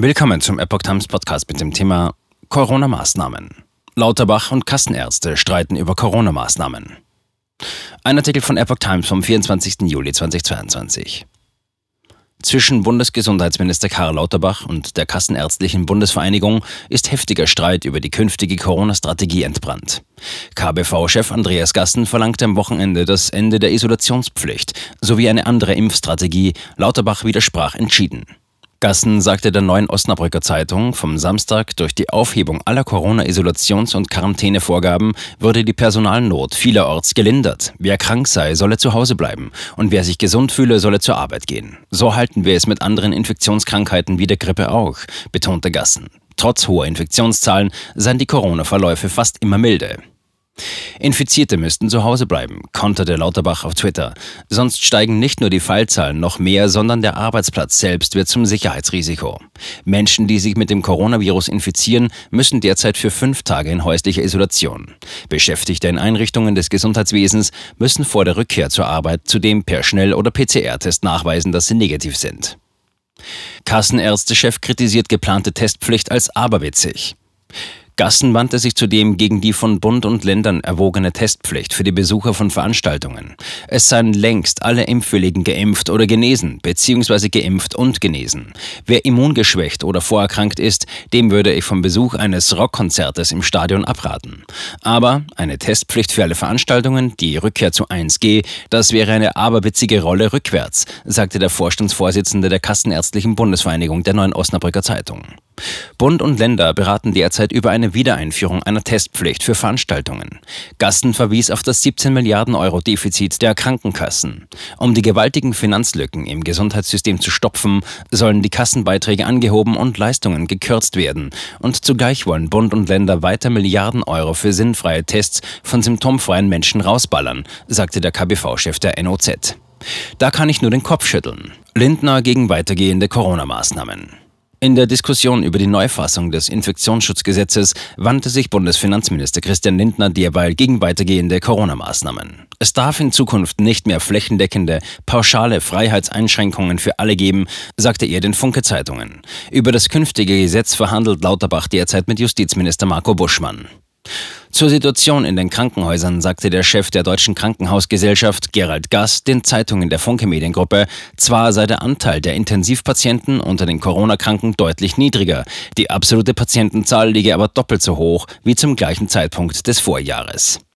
Willkommen zum Epoch Times Podcast mit dem Thema Corona-Maßnahmen. Lauterbach und Kassenärzte streiten über Corona-Maßnahmen. Ein Artikel von Epoch Times vom 24. Juli 2022. Zwischen Bundesgesundheitsminister Karl Lauterbach und der Kassenärztlichen Bundesvereinigung ist heftiger Streit über die künftige Corona-Strategie entbrannt. KBV-Chef Andreas Gassen verlangte am Wochenende das Ende der Isolationspflicht sowie eine andere Impfstrategie. Lauterbach widersprach entschieden. Gassen sagte der neuen Osnabrücker Zeitung vom Samstag, durch die Aufhebung aller Corona-Isolations- und Quarantänevorgaben würde die Personalnot vielerorts gelindert. Wer krank sei, solle zu Hause bleiben und wer sich gesund fühle, solle zur Arbeit gehen. So halten wir es mit anderen Infektionskrankheiten wie der Grippe auch, betonte Gassen. Trotz hoher Infektionszahlen seien die Corona-Verläufe fast immer milde. Infizierte müssten zu Hause bleiben, konterte Lauterbach auf Twitter. Sonst steigen nicht nur die Fallzahlen noch mehr, sondern der Arbeitsplatz selbst wird zum Sicherheitsrisiko. Menschen, die sich mit dem Coronavirus infizieren, müssen derzeit für fünf Tage in häuslicher Isolation. Beschäftigte in Einrichtungen des Gesundheitswesens müssen vor der Rückkehr zur Arbeit zudem per Schnell- oder PCR-Test nachweisen, dass sie negativ sind. Kassenärztechef kritisiert geplante Testpflicht als aberwitzig. Gassen wandte sich zudem gegen die von Bund und Ländern erwogene Testpflicht für die Besucher von Veranstaltungen. Es seien längst alle Impfwilligen geimpft oder genesen, beziehungsweise geimpft und genesen. Wer immungeschwächt oder vorerkrankt ist, dem würde ich vom Besuch eines Rockkonzertes im Stadion abraten. Aber eine Testpflicht für alle Veranstaltungen, die Rückkehr zu 1G, das wäre eine aberwitzige Rolle rückwärts, sagte der Vorstandsvorsitzende der Kassenärztlichen Bundesvereinigung der Neuen Osnabrücker Zeitung. Bund und Länder beraten derzeit über eine Wiedereinführung einer Testpflicht für Veranstaltungen. Gassen verwies auf das 17 Milliarden Euro Defizit der Krankenkassen. Um die gewaltigen Finanzlücken im Gesundheitssystem zu stopfen, sollen die Kassenbeiträge angehoben und Leistungen gekürzt werden. Und zugleich wollen Bund und Länder weiter Milliarden Euro für sinnfreie Tests von symptomfreien Menschen rausballern, sagte der KBV-Chef der NOZ. Da kann ich nur den Kopf schütteln. Lindner gegen weitergehende Corona-Maßnahmen. In der Diskussion über die Neufassung des Infektionsschutzgesetzes wandte sich Bundesfinanzminister Christian Lindner derweil gegen weitergehende Corona-Maßnahmen. Es darf in Zukunft nicht mehr flächendeckende, pauschale Freiheitseinschränkungen für alle geben, sagte er den Funke-Zeitungen. Über das künftige Gesetz verhandelt Lauterbach derzeit mit Justizminister Marco Buschmann. Zur Situation in den Krankenhäusern sagte der Chef der Deutschen Krankenhausgesellschaft Gerald Gass den Zeitungen der Funke Mediengruppe, zwar sei der Anteil der Intensivpatienten unter den Corona-Kranken deutlich niedriger, die absolute Patientenzahl liege aber doppelt so hoch wie zum gleichen Zeitpunkt des Vorjahres.